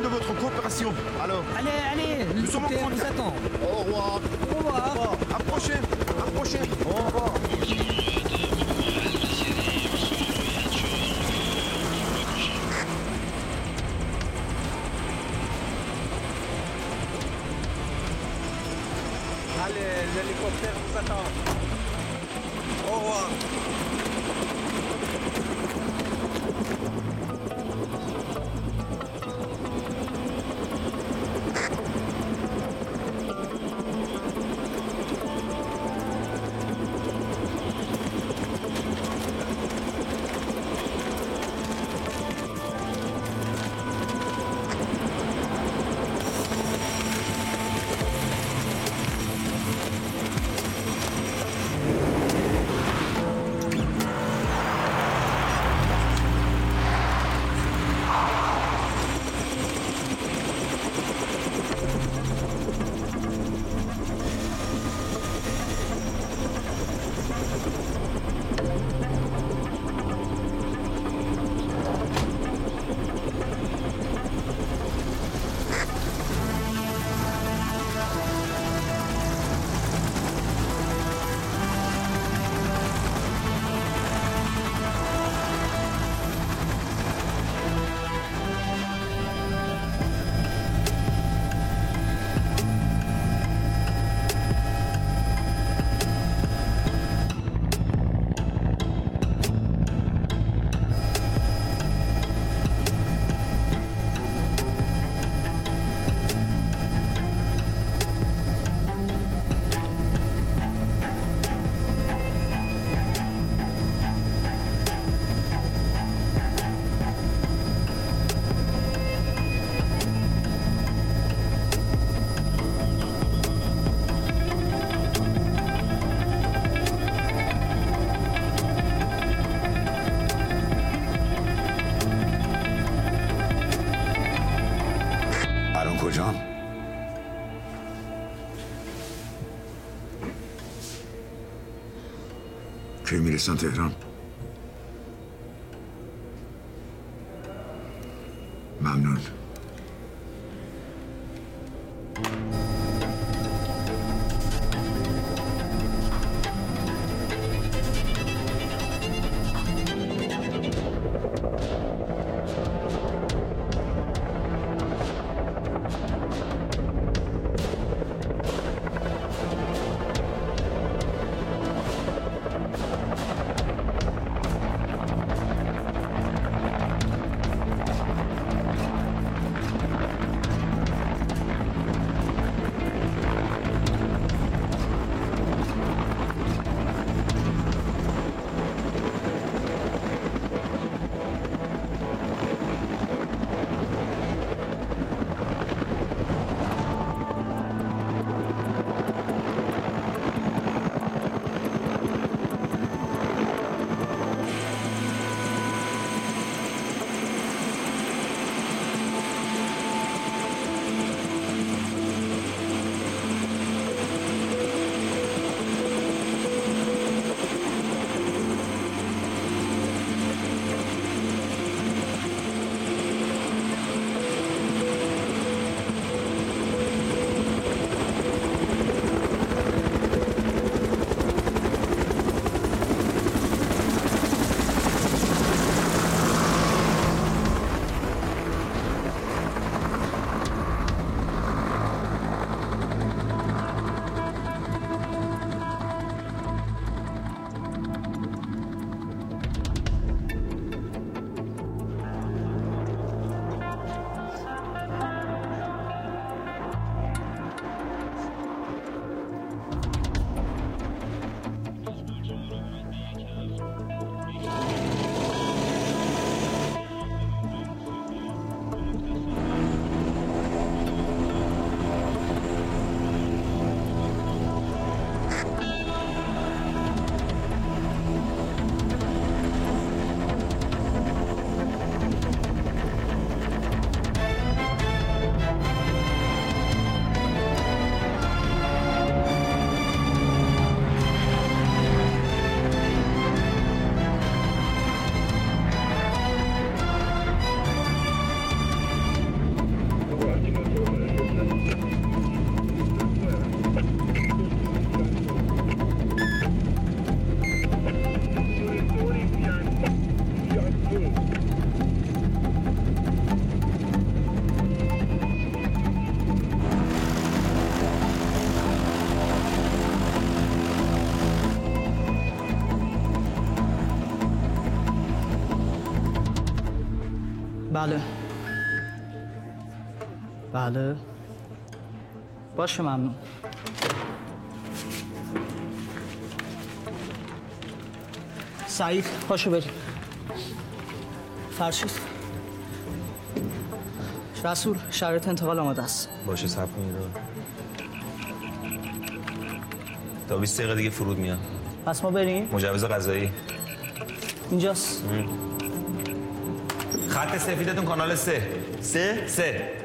de votre coopération. کی می‌رسن تهران؟ بله. بله. باشه ممنون. سعید پاشو بریم. فرشید. رسول شرایط انتقال آماده است. باشه سب کنید. تا 20 دقیقه دیگه فرود میاد. پس ما بریم. مجوز غذایی. اینجاست. خط سفیدتون کانال سه. سه؟ سه.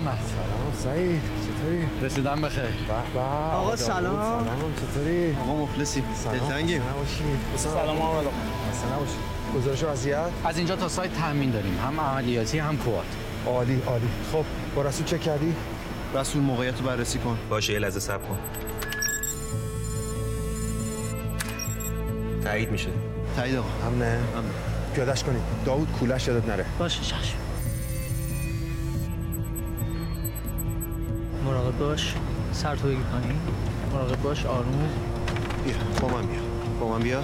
سلام آقا سلام سعید چطوری؟ رسیدم بخیر به به. آقا سلام. سلام. چطوری؟ آقا مفلسی دلتنگیم نباشی سلام آقا. اصلا نباشی گزارش وضعیت از اینجا تا سایت تامین داریم. هم عملیاتی هم کوات عالی عالی. خب با رسول چک کردی؟ رسول موقعیت رو بررسی کن. باشه یه لحظه سب کن. تایید میشه. تایید آقا. امنه. پیادش کنید داوود کولش یادت نره. باشه چشم. باش سر تو بگی پایین. مراقب باش آروم. بیا با من بیا. با من بیا.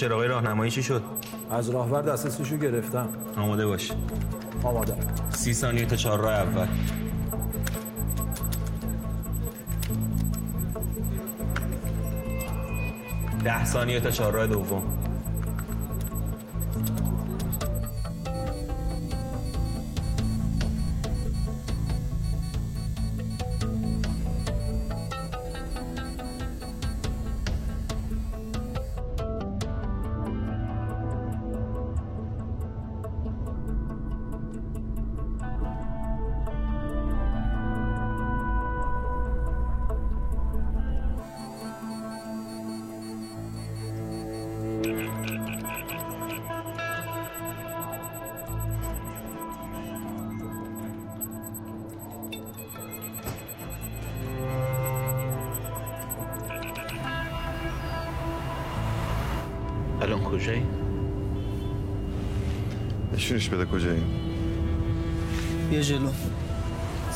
چراغای راهنمایی چی شد؟ از راهبر دسترسیشو گرفتم. آماده باش. آماده. سی ثانیه تا چهار راه اول. ده ثانیه تا چهار راه دوم.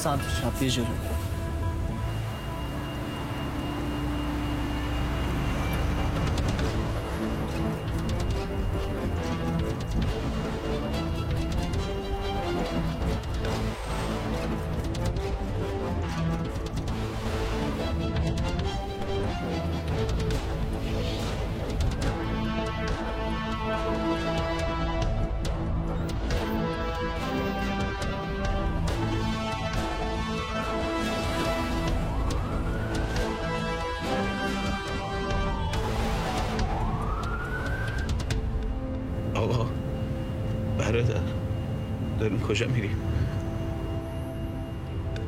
santiş yap Yecer'im. برادر داریم کجا میریم؟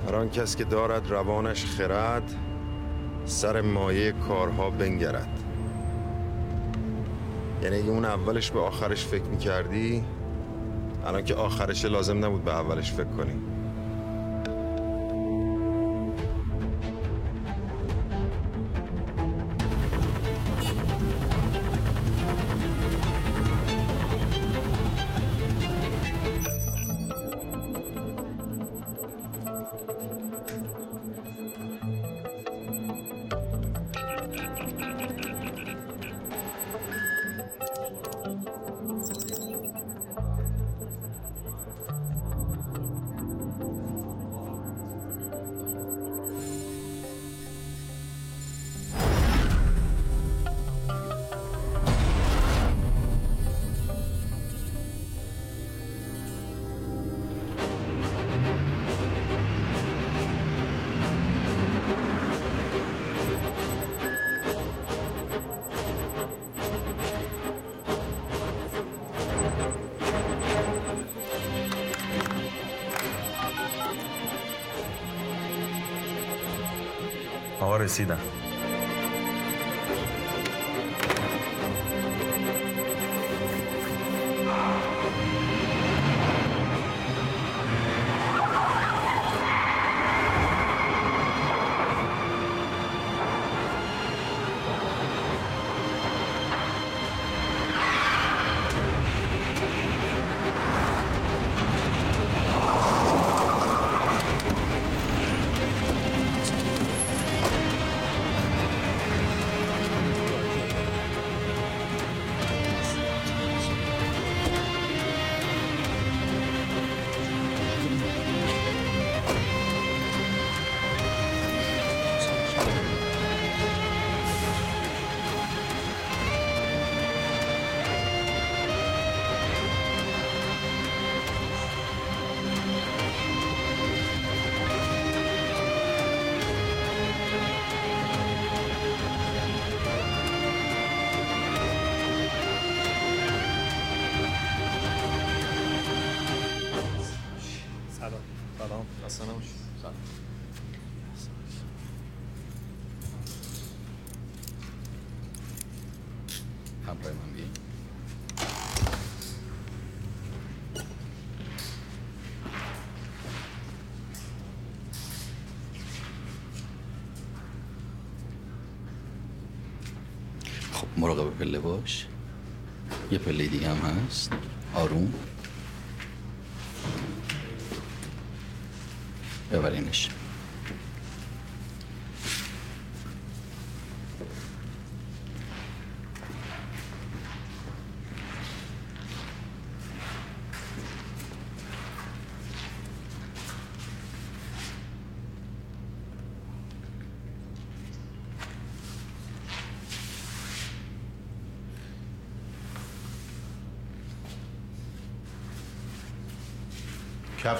هر آن کس که دارد روانش خرد سر مایه کارها بنگرد. یعنی اگه اون اولش به آخرش فکر می‌کردی الان که آخرش لازم نبود به اولش فکر کنی. آقا رسیدم مراقب پله باش. یه پله دیگه هم هست. آروم. ببرینش.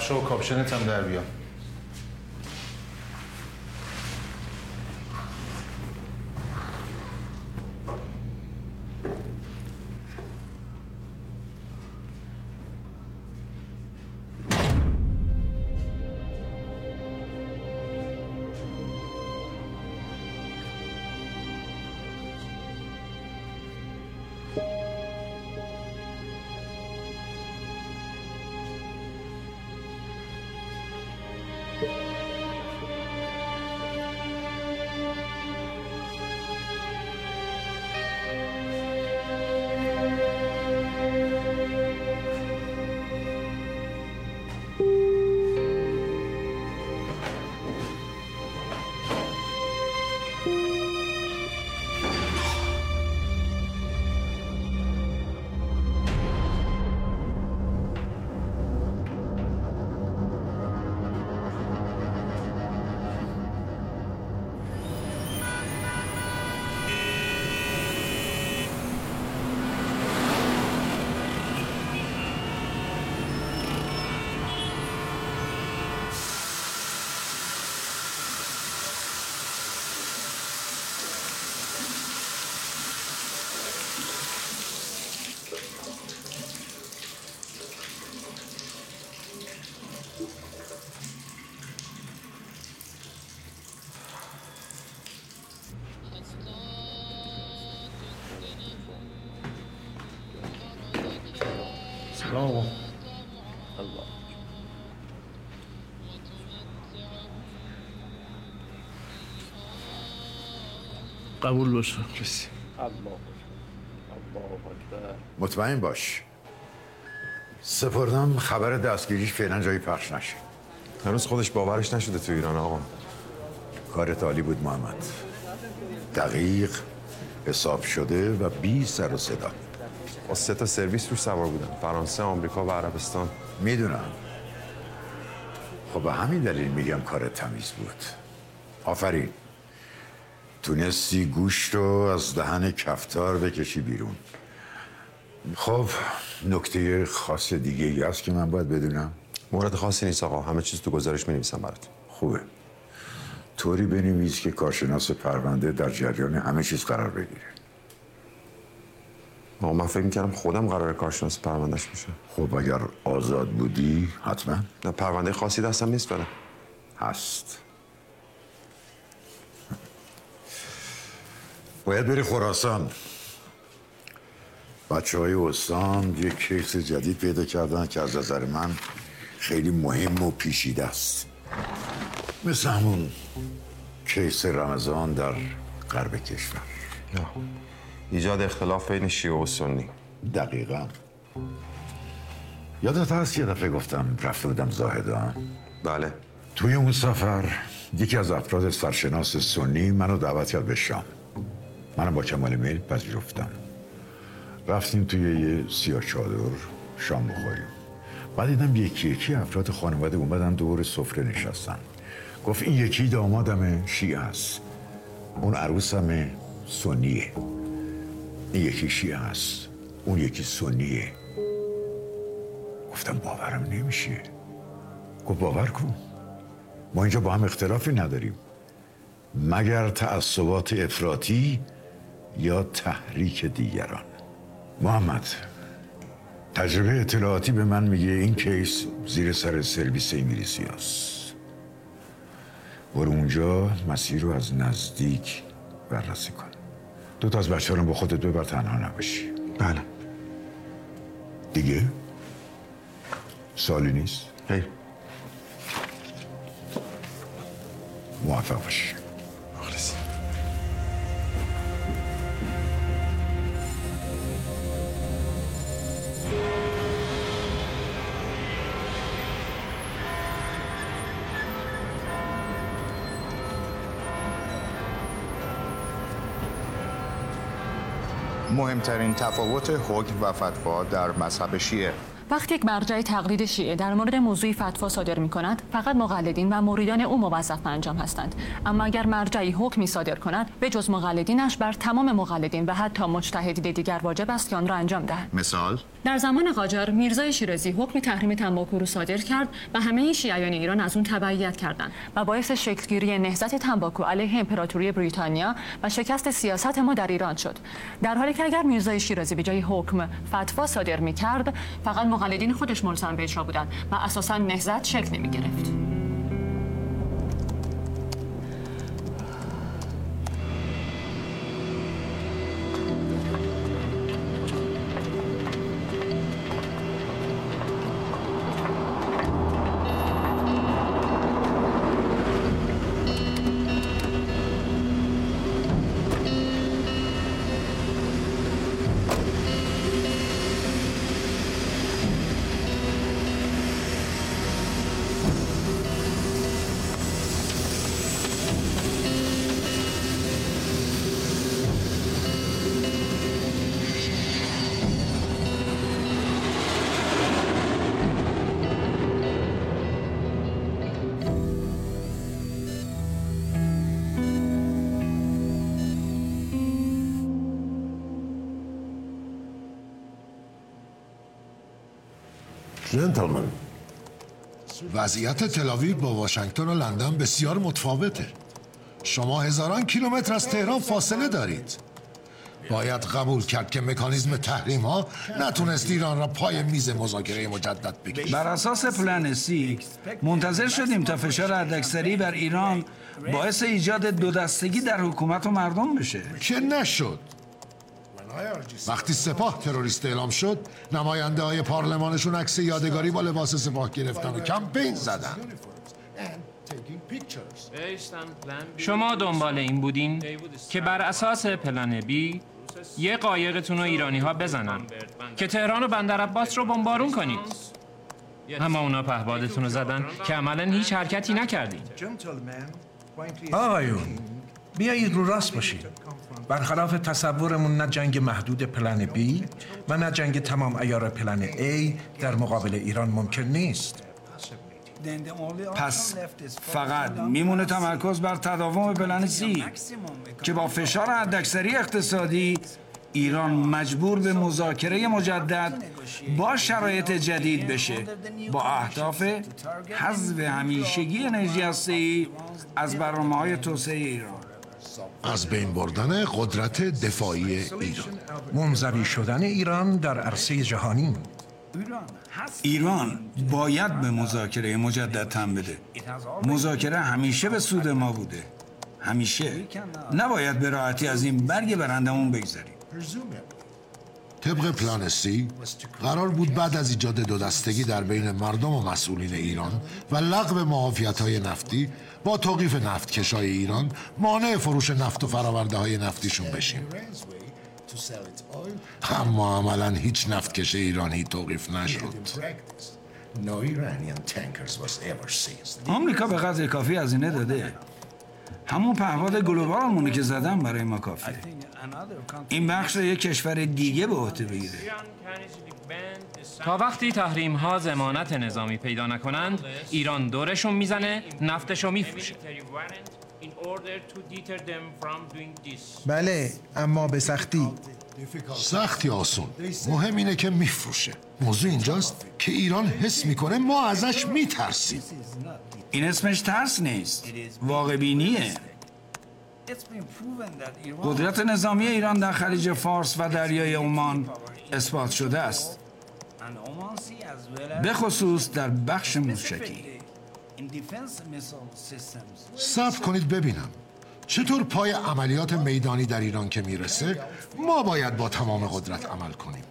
کفش و کاپشنت هم در بیا قبول باشه. الله مطمئن باش. سپردم خبر دستگیریش فعلا جایی پخش نشه. هنوز خودش باورش نشده تو ایران آقا. کار عالی بود محمد. دقیق حساب شده و بی سر و صدا. با سه تا سرویس روش سوار بودن. فرانسه آمریکا و عربستان. می‌دونم. خب به همین دلیل میگم کار تمیز بود. آفرین. تونستی گوشت رو از دهن کفتار بکشی بیرون. خب نکته خاص دیگه ای هست که من باید بدونم؟ مورد خاصی نیست آقا. همه چیز تو گزارش می‌نویسم برات. خوبه. طوری بنویس که کارشناس پرونده در جریان همه چیز قرار بگیره. آقا من فکر می‌کردم خودم قرار کارشناس پروندهش بشه خب اگر آزاد بودی حتما. نه پرونده خاصی دستم نیست فعلا هست. باید بری خراسان. بچه های استان یک کیس جدید پیدا کردن که از نظر من خیلی مهم و پیشیده است. مثل همون کیس رمضان در غرب کشور. یا. ایجاد اختلاف بین شیعه و سنی. دقیقا. یادت هست یه دفعه گفتم رفته بودم زاهدان؟ بله. توی اون سفر یکی از افراد سرشناس سنی منو دعوت کرد به شام. منم با کمال میل پذیرفتم رفتیم توی یه سیاه چادر شام بخوریم. بعد دیدم یکی یکی افراد خانواده اومدن دور سفره نشستن. گفت این یکی دامادم شیعه است. اون عروسم سنیه. این یکی شیعه است. اون یکی سنیه. گفتم باورم نمیشه. گفت باور کن. ما اینجا با هم اختلافی نداریم. مگر تعصبات افراطی یا تحریک دیگران. محمد تجربه اطلاعاتی به من میگه این کیس زیر سر سرویس انگلیسی هست برو اونجا مسیر رو از نزدیک بررسی کن. دو تا از بچه رو با خودت ببر تنها نباشی. بله. دیگه؟ سالی نیست؟ هی موفق باشی مهمترین تفاوت حکم و فتوا در مذهب شیعه. وقتی یک مرجع تقلید شیعه در مورد موضوعی فتوا صادر می کند فقط مقلدین و مریدان او موظف به انجام هستند. اما اگر مرجعی حکمی صادر کند به جز مقلدینش بر تمام مقلدین و حتی مجتهدین دیگر واجب است که آن را انجام دهند مثال؟ در زمان قاجار میرزای شیرازی حکم تحریم تنباکو را صادر کرد و همه شیعیان ایران از اون تبعیت کردند و باعث شکلگیری نهضت تنباکو علیه امپراتوری بریتانیا و شکست سیاست ما در ایران شد. در حالی که اگر میرزای شیرازی به جای حکم فتوا صادر می کرد فقط مقلدین خودش ملزم به اجرا بودند و اساسا نهضت شکل نمی گرفت وضعیت تلاویو با واشنگتن و لندن بسیار متفاوته. شما هزاران کیلومتر از تهران فاصله دارید. باید قبول کرد که مکانیزم تحریم ها نتونست ایران را پای میز مذاکره مجدد بگیرد بر اساس پلن سی منتظر شدیم تا فشار حداکثری بر ایران باعث ایجاد دو دستگی در حکومت و مردم بشه. که نشد. وقتی سپاه تروریست اعلام شد نماینده های پارلمانشون عکس یادگاری با لباس سپاه گرفتن و کمپین زدن. شما دنبال این بودین که بر اساس پلن بی یه قایقتون رو ایرانی ها بزنن که تهران و بندر عباس رو بمبارون کنید. اما اونا پهبادتون رو زدن که عملا هیچ حرکتی نکردین. آقایون بیایید رو راست باشید. برخلاف تصورمون نه جنگ محدود پلن بی و نه جنگ تمام ایار پلن A در مقابل ایران ممکن نیست. پس فقط میمونه تمرکز بر تداوم پلن سی که با فشار حداکثری اقتصادی ایران مجبور به مذاکره مجدد با شرایط جدید بشه. با اهداف حذف همیشگی انرژی هسته‌ای از برنامه های توسعه ایران. از بین بردن قدرت دفاعی ایران. منزوی شدن ایران در عرصه جهانی ایران باید به مذاکره مجدد تن بده. مذاکره همیشه به سود ما بوده. همیشه. نباید به راحتی از این برگ برندمون بگذاریم طبق پلان سی قرار بود بعد از ایجاد دو دستگی در بین مردم و مسئولین ایران و لغو معافیت های نفتی با توقیف نفتکشای ایران مانع فروش نفت و فراورده های نفتیشون بشیم. اما عملا هیچ نفتکش ایرانی توقیف نشد. آمریکا به قدر کافی هزینه داده. همون پهپاد گلوبالمونه که زدن برای ما کافیه. این بخش رو یک کشور دیگه به عهده بگیره. تا وقتی تحریم ها زمانت نظامی پیدا نکنند ایران دورشون می‌زنه نفتشو میفروشه. بله اما به سختی. سختی آسون. مهم اینه که میفروشه. موضوع اینجاست که ایران حس می‌کنه ما ازش میترسیم. این اسمش ترس نیست. واقع بینیه. قدرت نظامی ایران در خلیج فارس و دریای عمان اثبات شده است. به خصوص در بخش موشکی صبر کنید ببینم. چطور پای عملیات میدانی در ایران که می‌رسه ما باید با تمام قدرت عمل کنیم.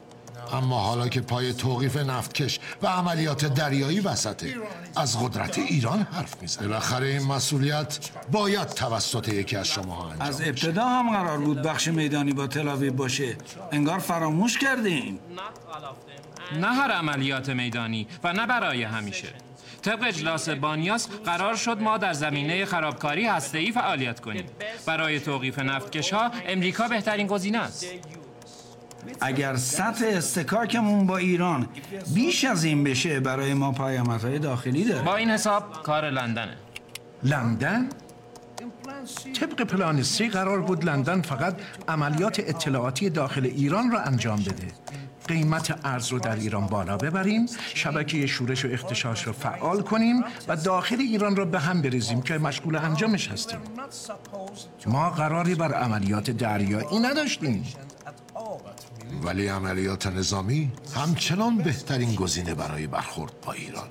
اما حالا که پای توقیف نفتکش و عملیات دریایی وسطه از قدرت ایران حرف می‌زنه. بالاخره این مسئولیت باید توسط یکی از شما انجام از ابتدا هم قرار بود بخش میدانی با تلاویو باشه. انگار فراموش کردیم نه هر عملیات میدانی و نه برای همیشه. طبق اجلاس بانیاس قرار شد ما در زمینه خرابکاری هسته‌ای فعالیت کنیم. برای توقیف نفتکش ها امریکا بهترین گزینه است. اگر سطح استکاکمون با ایران بیش از این بشه برای ما پیامدهای داخلی داره. با این حساب کار لندنه. لندن؟ طبق پلان سی قرار بود لندن فقط عملیات اطلاعاتی داخل ایران را انجام بده. قیمت ارز رو در ایران بالا ببریم شبکه شورش و اختشاش رو فعال کنیم و داخل ایران را به هم بریزیم که مشغول انجامش هستیم. ما قراری بر عملیات دریایی نداشتیم. ولی عملیات نظامی همچنان بهترین گزینه برای برخورد با ایرانه.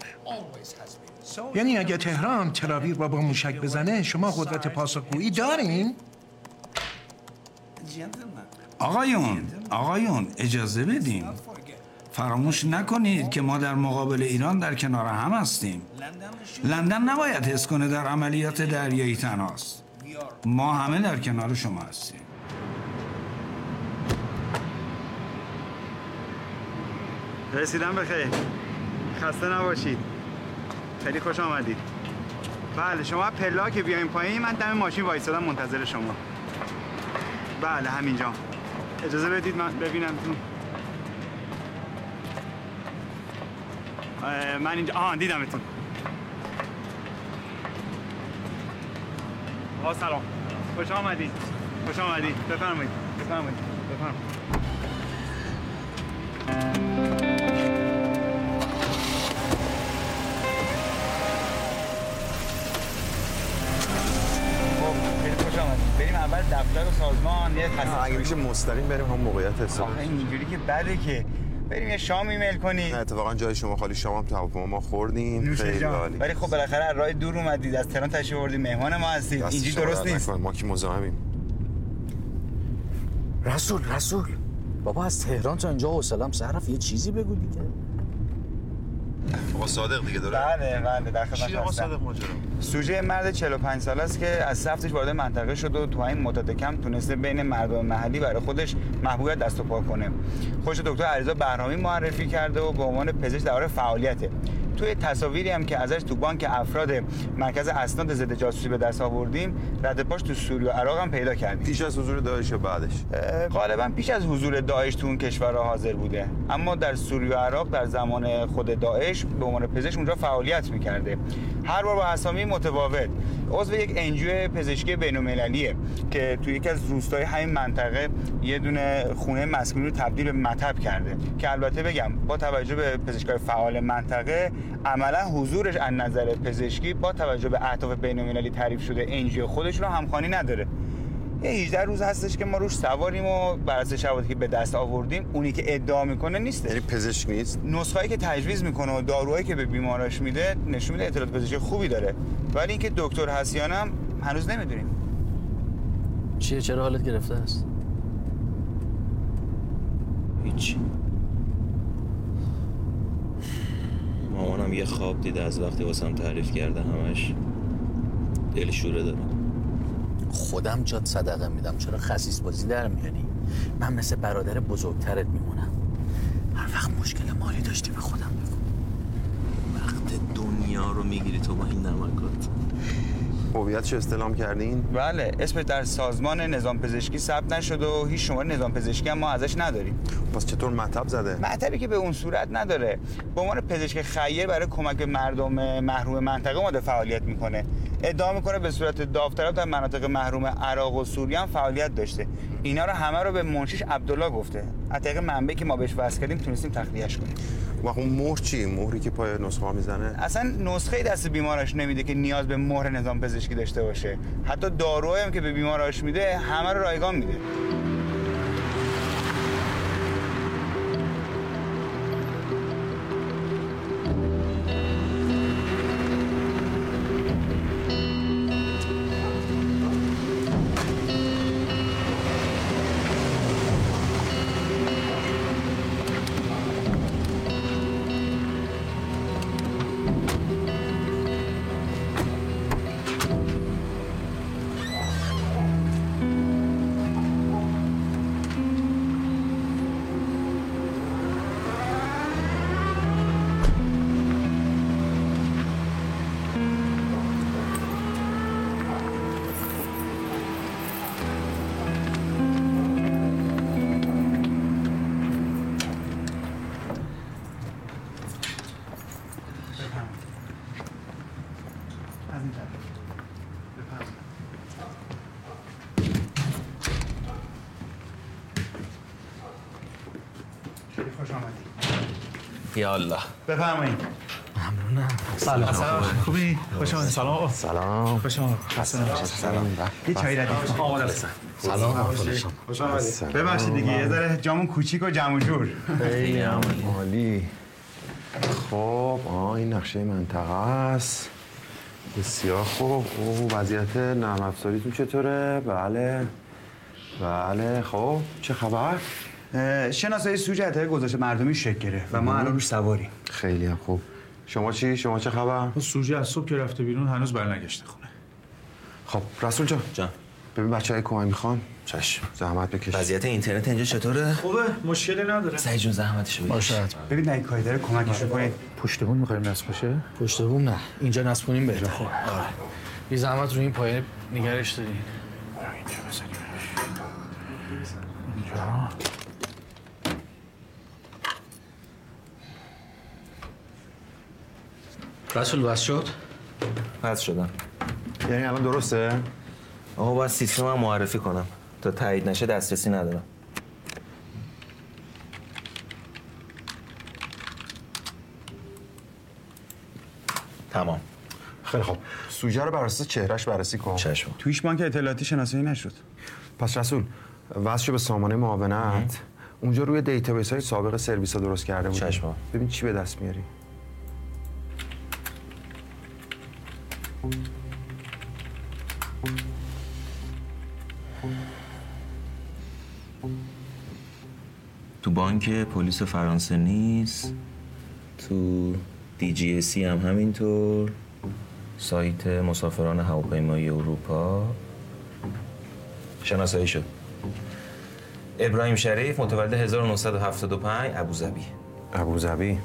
یعنی اگه تهران تلاویر را با موشک بزنه شما قدرت پاسخگویی دارین؟ آقایون آقایون اجازه بدیم فراموش نکنید که ما در مقابل ایران در کنار هم هستیم. لندن نباید حس کنه در عملیات دریایی تنهاست. ما همه در کنار شما هستیم. رسیدم بخیر خسته نباشید. خیلی خوش آمدید. بله شما پلا که بیاین پایین. من دم ماشین وایسادم منتظر شما. بله همینجا. اجازه بدید من ببینم من اینجا آه دیدمتون آقا سلام. خوش آمدید. خوش آمدید. بفرمایید. بفرمایید. بفرمایید. سازمان یه تصمیم اگه میشه مستقیم بریم هم موقعیت حساب آخه اینجوری که بده که. بریم یه شام ایمیل کنی نه اتفاقا جای شما خالی شما هم هواپیما ما خوردیم. خیلی عالی. ولی خب بالاخره از راه دور اومدید از تهران تشریف آوردید مهمان ما هستید. اینجوری درست نیست. ما که مزاحمیم. رسول رسول. بابا از تهران تا اینجا حوصله‌ام سرف یه چیزی بگو دیگه. آقا صادق دیگه داره. بله بله در خدمت آقا هستم. صادق ماجرا؟ سوژه مرد 45 ساله است که از سفتش وارد منطقه شد و تو این مدت کم تونسته بین مردم محلی برای خودش محبوبیت دست و پا کنه. خودش دکتر علیرضا بهرامی معرفی کرده و به عنوان پزشک در حال فعالیته توی تصاویری هم که ازش تو بانک افراد مرکز اسناد ضد جاسوسی به دست آوردیم رد پاش تو سوریه و عراق هم پیدا کردیم. پیش از حضور داعش یا بعدش؟ غالبا پیش از حضور داعش تو اون کشورها حاضر بوده. اما در سوریه و عراق در زمان خود داعش به عنوان پزشک اونجا فعالیت می‌کرده. هر بار با اسامی متفاوت. عضو یک انجیو پزشکی بین‌المللیه که توی یکی از روستای همین منطقه یه دونه خونه مسکونی رو تبدیل به مطب کرده که البته بگم با توجه به پزشکای فعال منطقه عملا حضورش از نظر پزشکی با توجه به اهداف بین‌المللی تعریف شده انجیو خودش رو همخوانی نداره. یه 18 روز هستش که ما روش سواریم و بر اساس شواهدی که به دست آوردیم اونی که ادعا می‌کنه نیست یعنی پزشک نیست؟ نسخه‌ای که تجویز می‌کنه و داروهایی که به بیماراش میده نشون میده اطلاعات پزشکی خوبی داره. ولی اینکه دکتر هست یا نه هم هنوز نمی‌دونیم. چیه؟ چرا حالت گرفته است؟ هیچ. مامانم یه خواب دیده از وقتی واسم تعریف کرده همش دل شوره داره. خودم جات صدقه میدم. چرا خسیس بازی در میاری؟ من مثل برادر بزرگترت میمونم. هر وقت مشکل مالی داشتی به خودم بگو. وقت دنیا رو می‌گیری تو با این نمکات هویتش استلام کردین؟ بله اسمش در سازمان نظام پزشکی ثبت نشده و هیچ شماره نظام پزشکی هم ما ازش نداریم. پس چطور مطب زده؟ مطبی که به اون صورت نداره. به عنوان پزشک خیر برای کمک به مردم محروم منطقه اومده فعالیت می‌کنه. ادعا می‌کنه به صورت داوطلب در مناطق محروم عراق و سوریه هم فعالیت داشته. اینا رو همه رو به منشیش عبدالله گفته. از طریق منبعی که ما بهش وصل کردیم تونستیم تخلیهش کنیم. و اون مهر چی؟ مهری که پای نسخه می‌زنه؟ اصلا نسخه دست بیمارش نمیده که نیاز به مهر نظام پزشکی داشته باشه. حتی داروهایی هم که به بیمارش میده همه رو رایگان میده. یا الله بفرمایید سلام. خوبی؟ خوش آمدید. سلام. سلام. خوش آمدید. سلام. یه چای ردیف. آماده است سلام. خوش آمدید. ببخشید دیگه یه ذره جامون کوچیک و جمع جور. خیلی عالی. خب آه این نقشه منطقه است. بسیار خوب. او وضعیت نرم افزاریتون چطوره؟ بله. بله. خب چه خبر؟ شناسایی سوژه از طریق گزارش مردمی شکل گرفت و ما الان روش سواریم. خیلی هم خوب. شما چی؟ شما چه خبر؟ سوژه از صبح که رفته بیرون هنوز برنگشته خونه. خب رسول جان. جان. ببین بچه های کمک می‌خوان. چشم. زحمت بکش. وضعیت اینترنت اینجا چطوره؟ خوبه مشکلی نداره. سعی جون زحمتشو بکش. باشه ببین اگه کاری داره کمکش کنید. پشت بون می‌خوایم نصب باشه پشت بوم نه. اینجا نصب کنیم بهتر. آره. بی زحمت رو این پایه نگرش دارین رسول وصل شد؟ وصل شدم. یعنی الان درسته؟ آقا باید سیستمم معرفی کنم. تا تایید نشه دسترسی ندارم. تمام. خیلی خوب. سوژه رو بر اساس چهرهش بررسی کن. چشم تویش بانک اطلاعاتی شناسایی نشد. پس وصل شو به سامانه معاونت. اونجا روی database های سابق سرویس ها درست کرده بودی. چشم. ببین چی به دست میاری. تو بانک پلیس فرانسه نیست. تو دی جی سی هم همینطور. سایت مسافران هواپیمایی اروپا. شناسایی شد. ابراهیم شریف متولد 1975 ابوظبی ابوظبی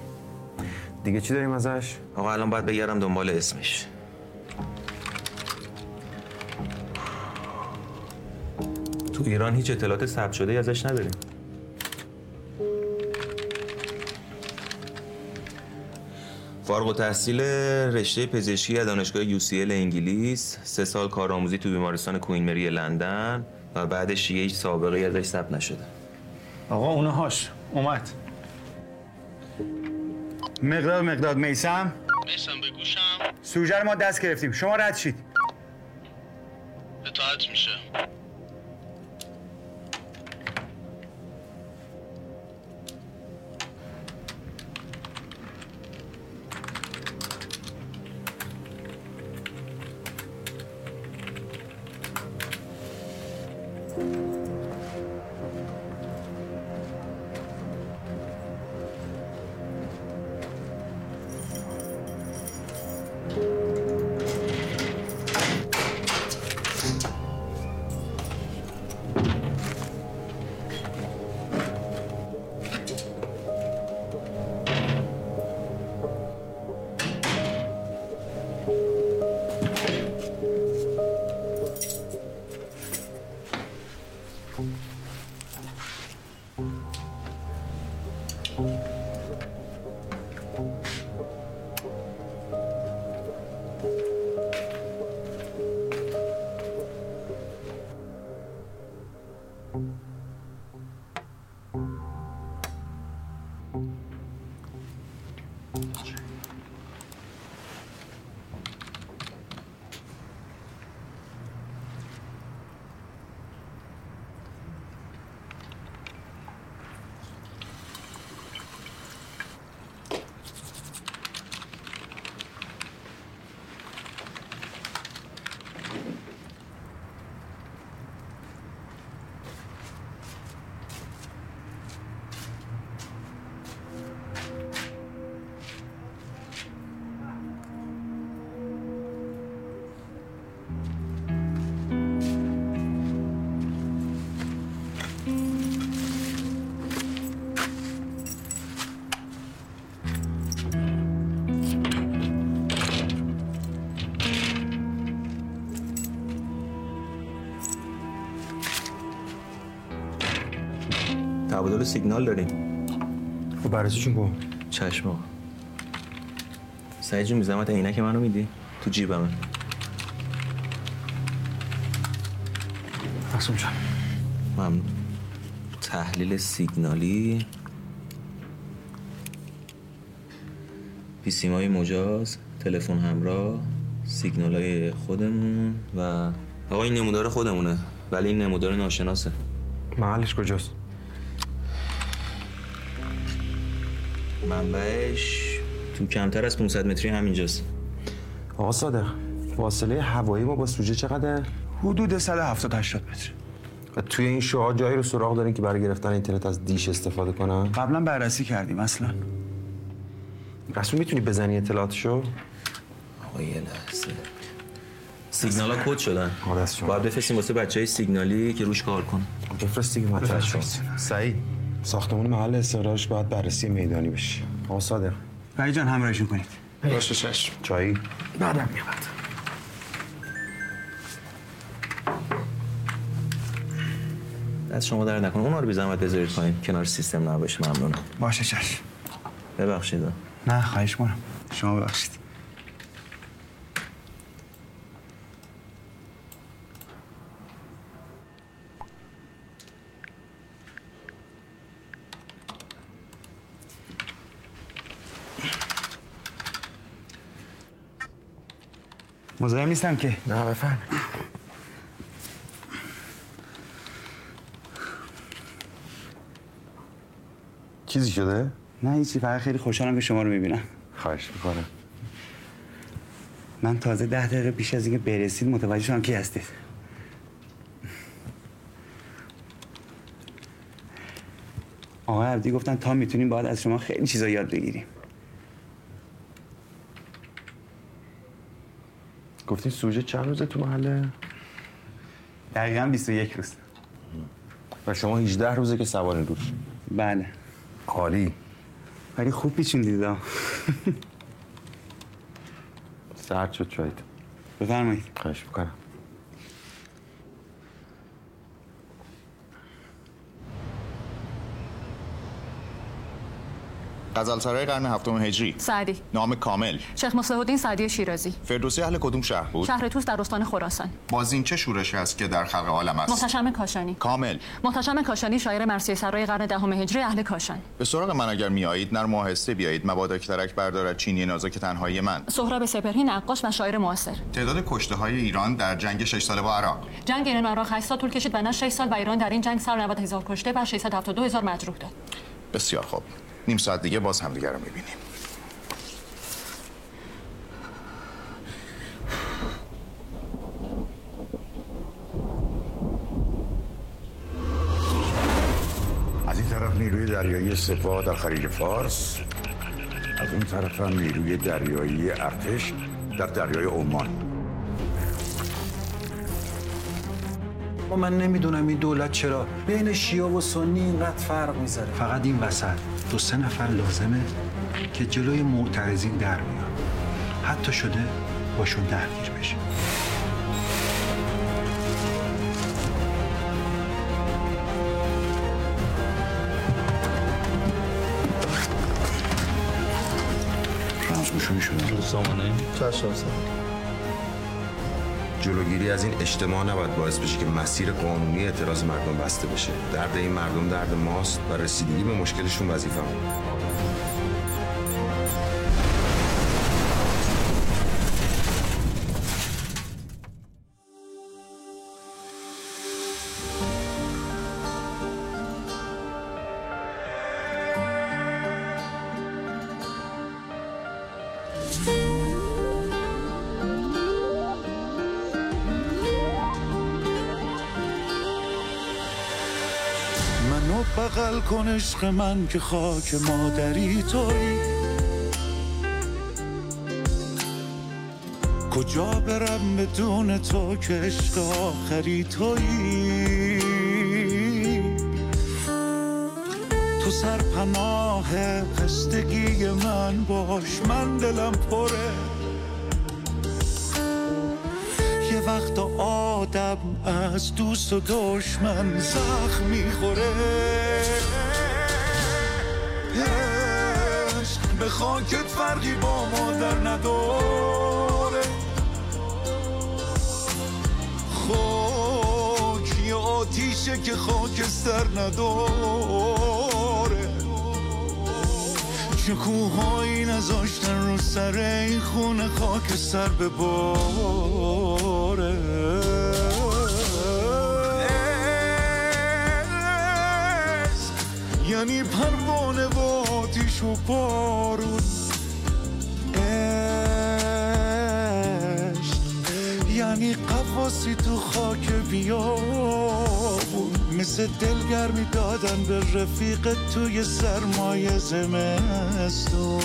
دیگه چی داریم ازش؟ آقا الان باید بگردم دنبال اسمش. تو ایران هیچ اطلاعات ثبت شده ازش نداریم. فارغ التحصیل رشته پزشکی از دانشگاه یو سی ال انگلیس سه سال کارآموزی تو بیمارستان کوین مری لندن و بعدش دیگه هیچ سابقه ای ازش ثبت نشده. آقا اونو هاش. اومد. مقداد مقداد میسم؟ میسم به گوشم. سوژه رو ما دست گرفتیم. شما رد شید. تبادل سیگنال داریم. خب بررسیشون کن چشم آقا. سعید جون میزمت عینک منو میدی؟ تو جیبمه. مقسوم جان. ممنون تحلیل سیگنالی پیسیمای مجاز تلفن همراه سیگنال های خودمون و آقا این نمودار خودمونه ولی این نمودار ناشناسه. محلش کجاست؟ منبعش تو کمتر از 500 متری همینجاست. آقا صادق فاصله هوایی ما با سوژه چقدر حدود 170 80 متر. و توی این شعاع جایی رو سراغ دارین که برای گرفتن اینترنت از دیش استفاده کنن؟ قبلا بررسی کردیم اصلا. رسول می‌تونی بزنی اطلاعاتشو آقا یه لحظه. سیگنال ها کد شدن. شما. باید بفرستیم واسه بچه های سیگنالی که روش کار کن بفرست دیگه مطرح شد. سعید. ساختمون محل استقرارش باید بررسی میدانی بشه. آقا صادق وحید جان همراهشون کنید. باشه چشم. چایی؟ بعدم میاد. دست شما در نکنه. اونا رو بی زحمت بذارید پایین. کنار سیستم نباشه. ممنونم باشه چشم. ببخشید. نه خواهش کنم شما ببخشید. مزاحم نیستم که. نه بفهم چیزی شده؟ نه هیچی فقط خیلی خوشحالم که شما رو می‌بینم. خواهش می‌کنم. من تازه ده دقیقه پیش از اینکه برسید متوجه شدم کی هستید. آقای عبدی گفتن تا می‌تونیم باید از شما خیلی چیزا یاد بگیریم. گفتین سوژه چند روزه تو محله؟ دقیقا 21 روز. و شما 18 روزه که سوار روش بله. عالی ولی خوب پیچوندید ها. سرد شد شاید. بفرمایید. خواهش می‌کنم. غزلسرای قرن هفتم هجری. سعدی. نام کامل. شیخ مصلح الدین سعدی شیرازی. فردوسی اهل کدوم شهر بود؟ شهر توس در استان خراسان. بازین چه شورشی است که در خلق عالم است؟ محتشم کاشانی. کامل. محتشم کاشانی شاعر مرثیه سرای قرن دهم هجری اهل کاشان. به سراغ من اگر میایید نرم و آهسته بیایید. مبادا که ترک بردارد چینی نازک تنهایی من. سهراب سپهری نقاش و شاعر معاصر. تعداد کشته های ایران در جنگ 6 ساله با عراق. جنگ ایران و عراق 8 سال طول کشید و نه 6 سال و ایران در این جنگ سر 90 هزار کشته و 672 هزار مجروح داد. بسیار خوب. نیم ساعت دیگه باز همدیگه رو می‌بینیم. از این طرف نیروی دریایی سپاه در خلیج فارس از اون طرف هم نیروی دریایی ارتش در دریای عمان. و من نمی‌دونم این دولت چرا. بین شیعه و سنی اینقدر فرق می‌ذاره. فقط این وسط. دو سه نفر لازمه که جلوی معترضین در میان حتی شده باشون درگیر بشه. رمزگوشایی شدن سامانه جلوگیری از این اجتماع نباید باعث بشه که مسیر قانونی اعتراض مردم بسته بشه. درد این مردم درد ماست و رسیدگی به مشکلشون وظیفه کن عشق من که خاک مادری توی. کجا برم بدون تو که عشق آخری توی؟ تو سرپناه خستگی من باش من دلم پره. یه وقت آدم از دوست و دشمن زخم می‌خوره. به خاکت فرقی با مادر نداره. خاک یه آتیشه که خاکستر نداره. شکوهایی نذاشتن رو سر این خونه خاک سر به باره یعنی پروانه و آتیش و بارون. عشق یعنی قواسی تو خاک بیابون. مثل دلگرمی دادن به رفیق توی سرمایه زمستون.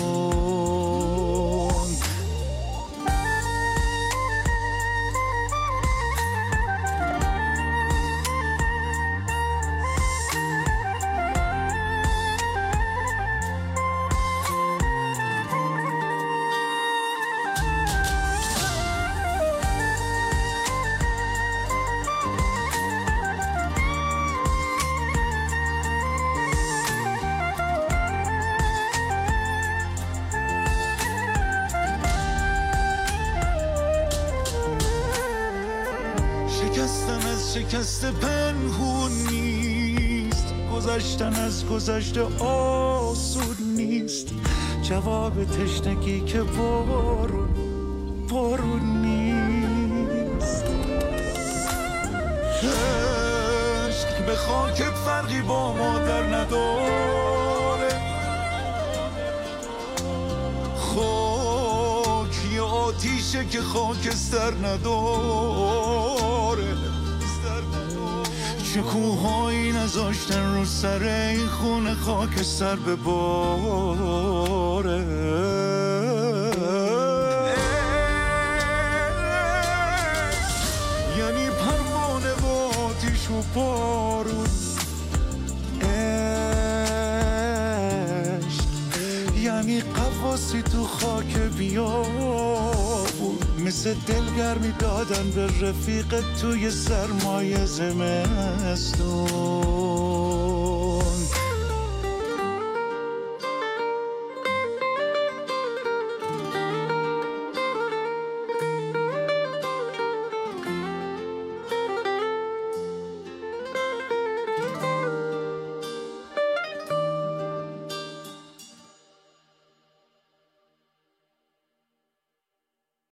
شکستن از شکست پنهون نیست. گذشتن از گذشته آسون نیست. جواب تشنگی که بارون بارون نیست. عشق به خاکت فرقی با مادر نداره. خاک یه آتیشه که خاکستر نداره. پیش کوهایی نزاشتن رو سر این خونه خاک سر به باره. یعنی پروانه و آتیش و بارون یعنی قواسی تو خاک بیار. مثل دلگرمی دادن به رفیق توی سرمایه زمستون.